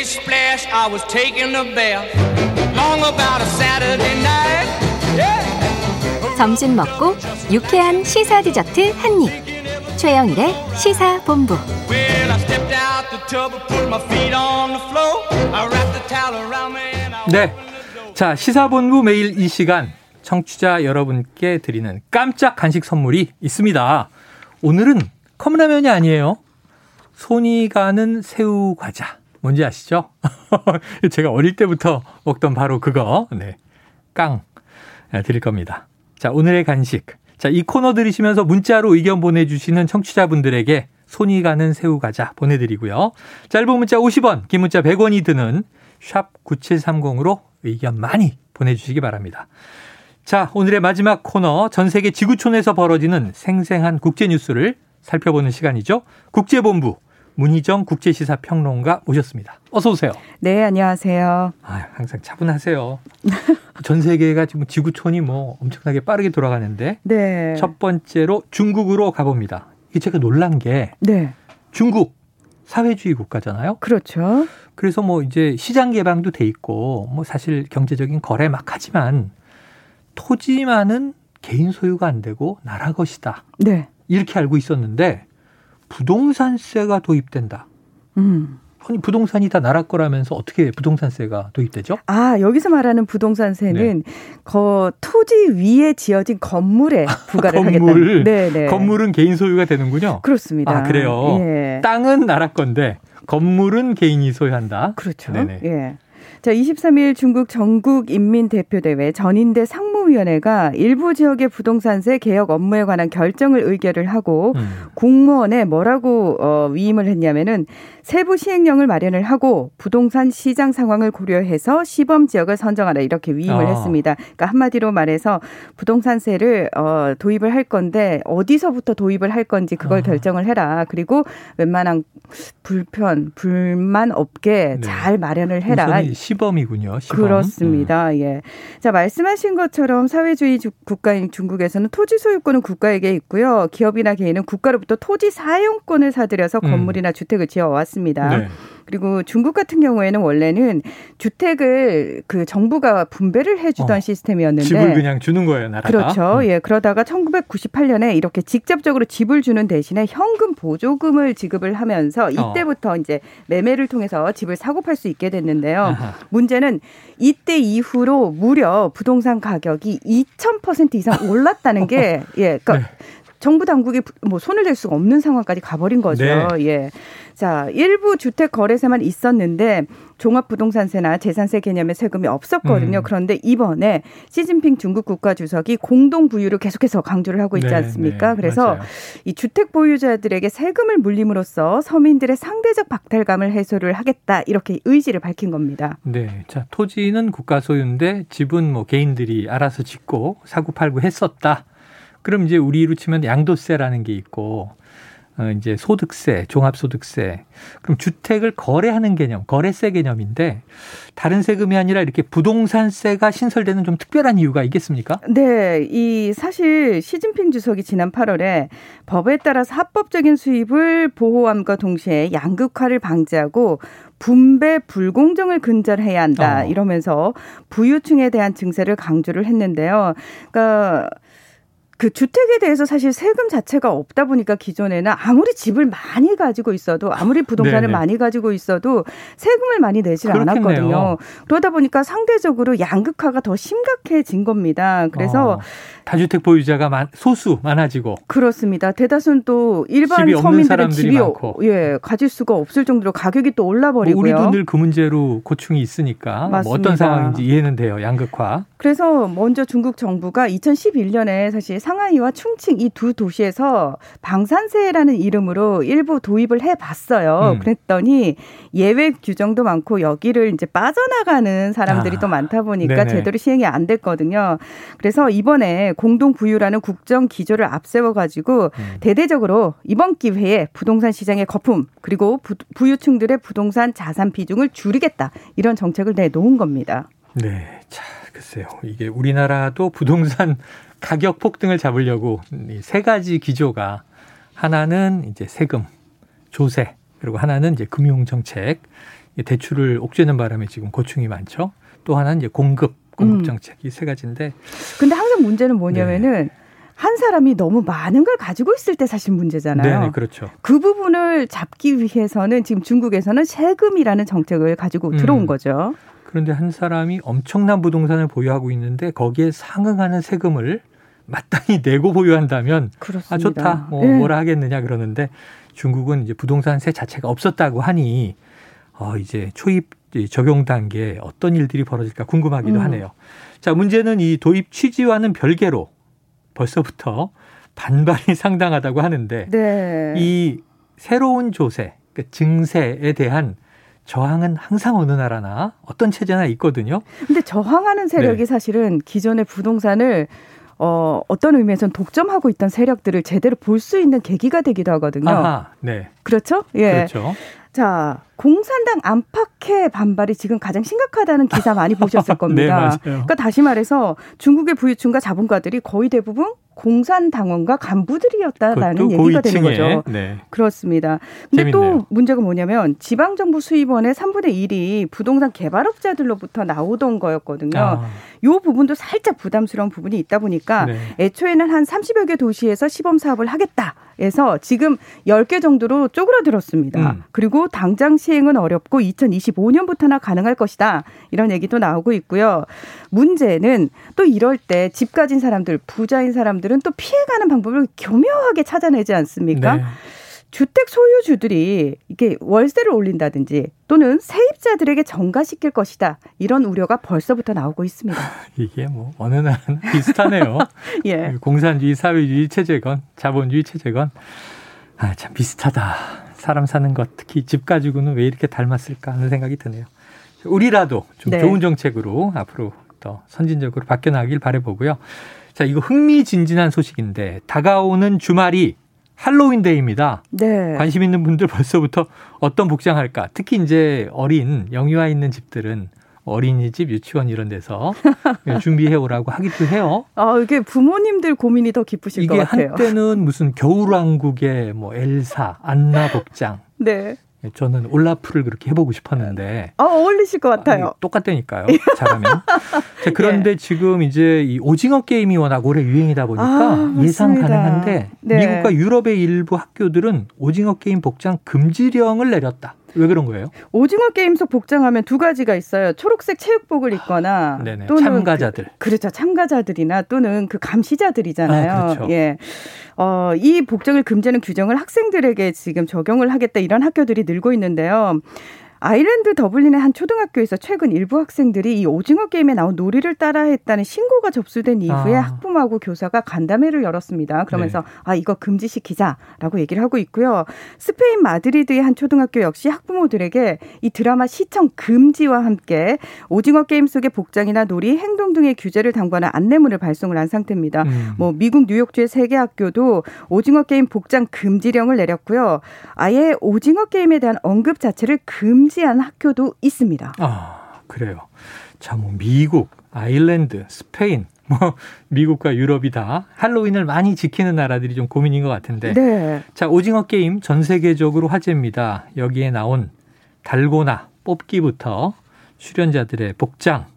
Splish splash, I was taking a bath. Long about a Saturday night. Yeah. 점심 먹고 유쾌한 시사 디저트 한 입. 최영일의 시사 본부. Well, I stepped out the tub and put my feet on the floor. I wrapped the towel around me and I 네. 자, 시사본부 매일 이 시간 청취자 여러분께 드리는 깜짝 간식 선물이 있습니다. 오늘은 컵라면이 아니에요. 손이 가는 새우 과자. 뭔지 아시죠? 제가 어릴 때부터 먹던 바로 그거. 네. 깡 드릴 겁니다. 자, 오늘의 간식. 자, 이 코너 들으시면서 문자로 의견 보내주시는 청취자분들에게 손이 가는 새우 과자 보내드리고요. 짧은 문자 50원, 긴 문자 100원이 드는 샵 9730으로 의견 많이 보내주시기 바랍니다. 자, 오늘의 마지막 코너 전 세계 지구촌에서 벌어지는 생생한 국제 뉴스를 살펴보는 시간이죠. 국제본부 문희정 국제시사 평론가 모셨습니다. 어서 오세요. 네, 안녕하세요. 아, 항상 차분하세요. 전 세계가 지금 지구촌이 뭐 엄청나게 빠르게 돌아가는데 네. 첫 번째로 중국으로 가봅니다. 이게 제가 놀란 게 네. 중국 사회주의 국가잖아요. 그렇죠. 그래서 뭐 이제 시장 개방도 돼 있고 뭐 사실 경제적인 거래 막 하지만 토지만은 개인 소유가 안 되고 나라 것이다. 네. 이렇게 알고 있었는데 부동산세가 도입된다. 음. 아니 부동산이 다 나라 거라면서 어떻게 부동산세가 도입되죠? 아, 여기서 말하는 부동산세는 거 토지 위에 지어진 건물에 부과를 건물. 하겠다. 네, 네. 건물은 개인 소유가 되는군요. 그렇습니다. 아, 그래요? 예. 땅은 나라 건데 건물은 개인이 소유한다. 그렇죠. 네네. 예. 자, 23일 중국 전국인민대표대회 전인대 상무위원회가 일부 지역의 부동산세 개혁 업무에 관한 결정을 의결을 하고 음. 공무원에 뭐라고 어, 위임을 했냐면은 세부 시행령을 마련을 하고 부동산 시장 상황을 고려해서 시범 지역을 선정하라 이렇게 위임을 아. 했습니다. 그러니까 한마디로 말해서 부동산세를 어, 도입을 할 건데 어디서부터 도입을 할 건지 그걸 아. 결정을 해라. 그리고 웬만한 불편 불만 없게 네. 잘 마련을 해라. 시범이군요. 시범. 그렇습니다. 음. 예. 자, 말씀하신 것처럼 사회주의 주- 국가인 중국에서는 토지 소유권은 국가에게 있고요. 기업이나 개인은 국가로부터 토지 사용권을 사들여서 음. 건물이나 주택을 지어 왔습니다. 네. 그리고 중국 같은 경우에는 원래는 주택을 그 정부가 분배를 해주던 어, 시스템이었는데 집을 그냥 주는 거예요, 나라가. 그렇죠. 음. 예. 그러다가 1998년에 이렇게 직접적으로 집을 주는 대신에 현금 보조금을 지급을 하면서 어. 이때부터 이제 매매를 통해서 집을 사고 팔 수 있게 됐는데요. 아하. 문제는 이때 이후로 무려 부동산 가격이 2,000% 이상 올랐다는 게 예. 그러니까 네. 정부 당국이 뭐 손을 댈 수가 없는 상황까지 가버린 거죠. 네. 예. 자, 일부 주택 거래세만 있었는데 종합부동산세나 재산세 개념의 세금이 없었거든요. 음. 그런데 이번에 시진핑 중국 국가 주석이 공동 부유를 계속해서 강조를 하고 있지 네, 않습니까? 네, 그래서 맞아요. 이 주택 보유자들에게 세금을 물림으로써 서민들의 상대적 박탈감을 해소를 하겠다 이렇게 의지를 밝힌 겁니다. 네. 자, 토지는 국가 소유인데 집은 뭐 개인들이 알아서 짓고 사고 팔고 했었다. 그럼 이제 우리로 치면 양도세라는 게 있고 어 이제 소득세, 종합소득세. 그럼 주택을 거래하는 개념, 거래세 개념인데 다른 세금이 아니라 이렇게 부동산세가 신설되는 좀 특별한 이유가 있겠습니까? 네, 이 사실 시진핑 주석이 지난 8월에 법에 따라서 합법적인 수입을 보호함과 동시에 양극화를 방지하고 분배 불공정을 근절해야 한다 어. 이러면서 부유층에 대한 증세를 강조를 했는데요. 그러니까 그 주택에 대해서 사실 세금 자체가 없다 보니까 기존에는 아무리 집을 많이 가지고 있어도 아무리 부동산을 네네. 많이 가지고 있어도 세금을 많이 내질 그렇겠네요. 않았거든요. 그러다 보니까 상대적으로 양극화가 더 심각해진 겁니다. 그래서 어, 다주택 보유자가 많- 소수 많아지고 그렇습니다. 대다수는 또 일반 서민들은 집이 많고. 예 가질 수가 없을 정도로 가격이 또 올라 뭐 버리고요. 우리도 늘 그 문제로 고충이 있으니까 뭐 어떤. 상황인지 이해는 돼요. 양극화. 그래서 먼저 중국 정부가 2011년에 사실 상하이와 충칭 이 두 도시에서 방산세라는 이름으로 일부 도입을 해봤어요. 음. 그랬더니 예외 규정도 많고 여기를 이제 빠져나가는 사람들이 아, 또 많다 보니까 네네. 제대로 시행이 안 됐거든요. 그래서 이번에 공동 부유라는 국정 기조를 앞세워 가지고 음. 대대적으로 이번 기회에 부동산 시장의 거품 그리고 부, 부유층들의 부동산 자산 비중을 줄이겠다 이런 정책을 내놓은 겁니다. 네. 자, 글쎄요. 이게 우리나라도 부동산 가격 폭등을 잡으려고 이 세 가지 기조가 하나는 이제 세금, 조세, 그리고 하나는 이제 금융 정책 대출을 옥죄는 바람에 지금 고충이 많죠. 또 하나는 이제 공급 공급 음. 정책 이세 가지인데 근데 항상 문제는 뭐냐면은 한 사람이 너무 많은 걸 가지고 있을 때 사실 문제잖아요. 네, 네, 그렇죠. 그 부분을 잡기 위해서는 지금 중국에서는 세금이라는 정책을 가지고 음. 들어온 거죠. 그런데 한 사람이 엄청난 부동산을 보유하고 있는데 거기에 상응하는 세금을 마땅히 내고 보유한다면 그렇습니다. 아 좋다 뭐 예. 뭐라 하겠느냐 그러는데 중국은 이제 부동산세 자체가 없었다고 하니 어 이제 초입 적용 단계에 어떤 일들이 벌어질까 궁금하기도 음. 하네요. 자 문제는 이 도입 취지와는 별개로 벌써부터 반발이 상당하다고 하는데 네. 이 새로운 조세, 그 증세에 대한 저항은 항상 어느 나라나 어떤 체제나 있거든요. 근데 저항하는 세력이 네. 사실은 기존의 부동산을 어, 어떤 의미에서는 독점하고 있던 세력들을 제대로 볼 수 있는 계기가 되기도 하거든요. 아하, 네, 그렇죠? 예. 그렇죠. 자, 공산당 안팎의 반발이 지금 가장 심각하다는 기사 많이 보셨을 겁니다. 네. 그러니까 다시 말해서 중국의 부유층과 자본가들이 거의 대부분 공산당원과 간부들이었다라는 얘기가 되는 고위층에, 거죠. 네. 그렇습니다. 근데 재밌네요. 또 문제가 뭐냐면 지방 정부 수입원의 3분의 1이 부동산 개발업자들로부터 나오던 거였거든요. 아, 요 부분도 살짝 부담스러운 부분이 있다 보니까 네. 애초에는 한 30여 개 도시에서 시범 사업을 하겠다. 해서 지금 10개 정도로 쪼그라들었습니다. 음. 그리고 당장 시행은 어렵고 2025년부터나 가능할 것이다. 이런 얘기도 나오고 있고요. 문제는 또 이럴 때 집 가진 사람들, 부자인 사람들은 또 피해가는 방법을 교묘하게 찾아내지 않습니까? 네. 주택 소유주들이 이게 월세를 올린다든지 또는 세입자들에게 전가시킬 것이다. 이런 우려가 벌써부터 나오고 있습니다. 이게 뭐 어느 날은 비슷하네요. 예. 공산주의, 사회주의 체제건 자본주의 체제건 아, 참 비슷하다. 사람 사는 것 특히 집 가지고는 왜 이렇게 닮았을까 하는 생각이 드네요. 우리라도 좀 네. 좋은 정책으로 앞으로 더 선진적으로 바뀌어 나가길 바라보고요. 자, 이거 흥미진진한 소식인데 다가오는 주말이 할로윈데이입니다. 네. 관심 있는 분들 벌써부터 어떤 복장 할까? 특히 이제 어린 영유아 있는 집들은 어린이집, 유치원 이런 데서 준비해 오라고 하기도 해요. 아, 이게 부모님들 고민이 더 깊으실 것 이게 같아요. 한때는 무슨 겨울왕국의 뭐 엘사, 안나 복장. 네. 저는 올라프를 그렇게 해보고 싶었는데 아, 어울리실 것 같아요. 아니, 똑같다니까요. 잘하면. 자, 그런데 지금 이제 이 오징어 게임이 워낙 오래 유행이다 보니까 아, 예상. 가능한데 네. 미국과 유럽의 일부 학교들은 오징어 게임 복장 금지령을 내렸다. 왜 그런 거예요? 오징어 게임 속 복장하면 두 가지가 있어요. 초록색 체육복을 입거나 네네. 또는 참가자들. 그, 그렇죠. 참가자들이나 또는 그 감시자들이잖아요. 아, 그렇죠. 예. 어, 이 복장을 금지하는 규정을 학생들에게 지금 적용을 하겠다 이런 학교들이 늘고 있는데요. 아일랜드 더블린의 한 초등학교에서 최근 일부 학생들이 이 오징어 게임에 나온 놀이를 따라했다는 신고가 접수된 이후에 아. 학부모하고 교사가 간담회를 열었습니다. 그러면서 네. 아 이거 금지시키자라고 얘기를 하고 있고요. 스페인 마드리드의 한 초등학교 역시 학부모들에게 이 드라마 시청 금지와 함께 오징어 게임 속의 복장이나 놀이, 행동 등의 규제를 당부하는 안내문을 발송을 한 상태입니다. 음. 뭐 미국 뉴욕주의 세 개 학교도 오징어 게임 복장 금지령을 내렸고요. 아예 오징어 게임에 대한 언급 자체를 금지 한 학교도 있습니다. 아, 그래요. 자, 뭐 미국, 아일랜드, 스페인, 뭐 미국과 유럽이 다 할로윈을 많이 지키는 나라들이 좀 고민인 것 같은데. 네. 자, 오징어 게임 전 세계적으로 화제입니다. 여기에 나온 달고나 뽑기부터 출연자들의 복장 뭐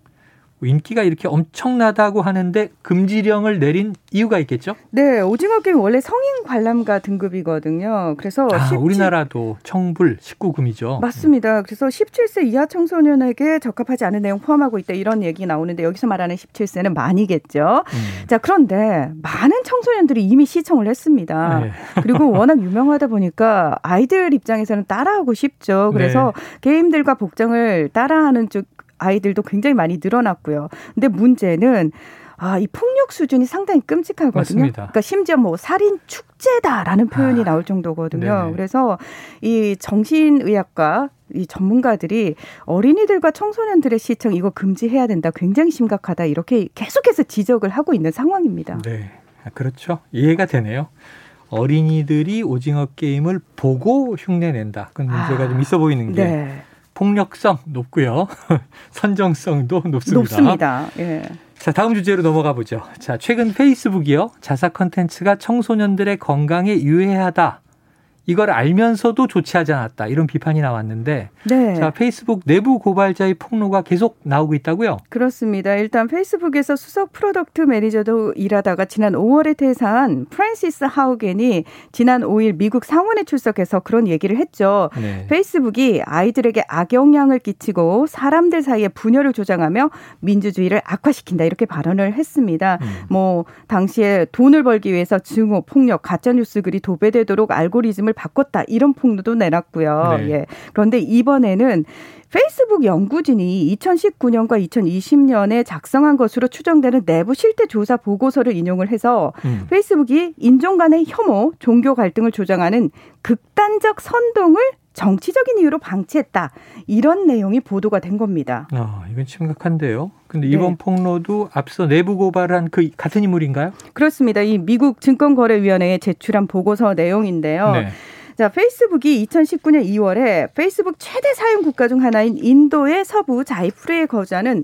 인기가 이렇게 엄청나다고 하는데 금지령을 내린 이유가 있겠죠? 네, 오징어 게임 원래 성인 관람가 등급이거든요. 그래서 아, 17 우리나라도 청불 19금이죠. 맞습니다. 그래서 17세 이하 청소년에게 적합하지 않은 내용 포함하고 있다 이런 얘기 나오는데 여기서 말하는 17세는 만이겠죠. 음. 자, 그런데 많은 청소년들이 이미 시청을 했습니다. 네. 그리고 워낙 유명하다 보니까 아이들 입장에서는 따라하고 싶죠. 그래서 네. 게임들과 복장을 따라하는 쪽 아이들도 굉장히 많이 늘어났고요. 근데 문제는 아, 이 폭력 수준이 상당히 끔찍하거든요. 맞습니다. 그러니까 심지어 뭐 살인 축제다라는 표현이 아, 나올 정도거든요. 네네. 그래서 이 정신의학과 이 전문가들이 어린이들과 청소년들의 시청 이거 금지해야 된다. 굉장히 심각하다. 이렇게 계속해서 지적을 하고 있는 상황입니다. 네. 아, 그렇죠. 이해가 되네요. 어린이들이 오징어 게임을 보고 흉내 낸다. 그건 문제가 아, 좀 있어 보이는 게 네. 폭력성 높고요. 선정성도 높습니다. 높습니다. 예. 자, 다음 주제로 넘어가 보죠. 자, 최근 페이스북이요. 자사 컨텐츠가 청소년들의 건강에 유해하다. 이걸 알면서도 조치하지 않았다. 이런 비판이 나왔는데 네. 자, 페이스북 내부 고발자의 폭로가 계속 나오고 있다고요? 그렇습니다. 일단 페이스북에서 수석 product 매니저로 일하다가 지난 5월에 퇴사한 프란시스 하우겐이 지난 5일 미국 상원에 출석해서 그런 얘기를 했죠. 네. 페이스북이 아이들에게 악영향을 끼치고 사람들 사이에 분열을 조장하며 민주주의를 악화시킨다 이렇게 발언을 했습니다. 음. 뭐 당시에 돈을 벌기 위해서 증오, 폭력, 가짜 뉴스 글이 도배되도록 알고리즘을 바꿨다 이런 폭로도 내놨고요. 네. 예. 그런데 이번에는 페이스북 연구진이 2019년과 2020년에 작성한 것으로 추정되는 내부 실태 조사 보고서를 인용을 해서 음. 페이스북이 인종 간의 혐오, 종교 갈등을 조장하는 극단적 선동을 정치적인 이유로 방치했다. 이런 내용이 보도가 된 겁니다. 아, 이건 심각한데요. 근데 네. 이번 폭로도 앞서 내부 고발한 그 같은 인물인가요? 그렇습니다. 이 미국 증권거래위원회에 제출한 보고서 내용인데요. 네. 자, 페이스북이 2019년 2월에 페이스북 최대 사용 국가 중 하나인 인도의 서부 자이푸르에 거주하는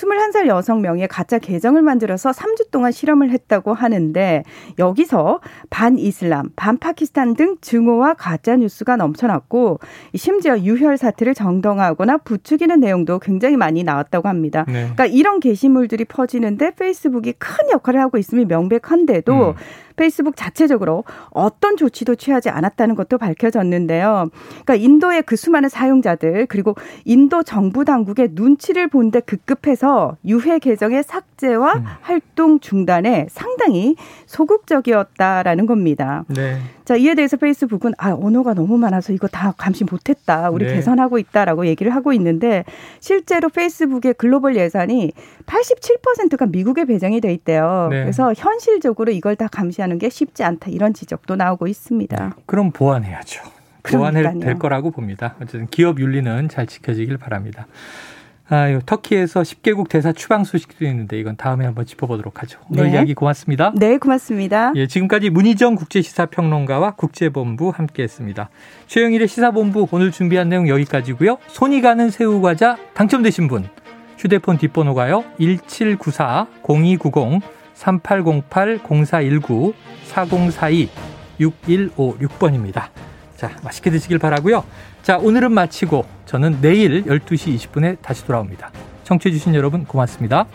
21살 여성 명의 가짜 계정을 만들어서 3주 동안 실험을 했다고 하는데 여기서 반 이슬람, 반 파키스탄 등 증오와 가짜 뉴스가 넘쳐났고 심지어 유혈 사태를 정당화하거나 부추기는 내용도 굉장히 많이 나왔다고 합니다. 네. 그러니까 이런 게시물들이 퍼지는데 페이스북이 큰 역할을 하고 있음이 명백한데도 음. 페이스북 자체적으로 어떤 조치도 취하지 않았다는 것도 밝혀졌는데요. 그러니까 인도의 그 수많은 사용자들 그리고 인도 정부 당국의 눈치를 본데 급급해서 유해 계정의 삭제와 음. 활동 중단에 상당히 소극적이었다라는 겁니다. 네. 자, 이에 대해서 페이스북은 아, 언어가 너무 많아서 이거 다 감시 못 했다. 우리 네. 개선하고 있다라고 얘기를 하고 있는데 실제로 페이스북의 글로벌 예산이 87%가 미국에 배정이 돼 있대요. 네. 그래서 현실적으로 이걸 다 감시하는 게 쉽지 않다. 이런 지적도 나오고 있습니다. 그럼 보완해야죠. 보완해 그러니까요. 될 거라고 봅니다. 어쨌든 기업 윤리는 잘 지켜지길 바랍니다. 아, 이 터키에서 10개국 대사 추방 소식도 있는데 이건 다음에 한번 짚어보도록 하죠. 오늘 네. 이야기 고맙습니다. 네, 고맙습니다. 예, 지금까지 문희정 국제시사평론가와 국제본부 함께했습니다. 최영일의 시사본부 오늘 준비한 내용 여기까지고요. 손이 가는 새우과자 당첨되신 분 휴대폰 뒷번호가요. 1794 0290 3808 0419 4042 6156번입니다. 자, 맛있게 드시길 바라고요. 자, 오늘은 마치고 저는 내일 12시 20분에 다시 돌아옵니다. 청취해주신 여러분 고맙습니다.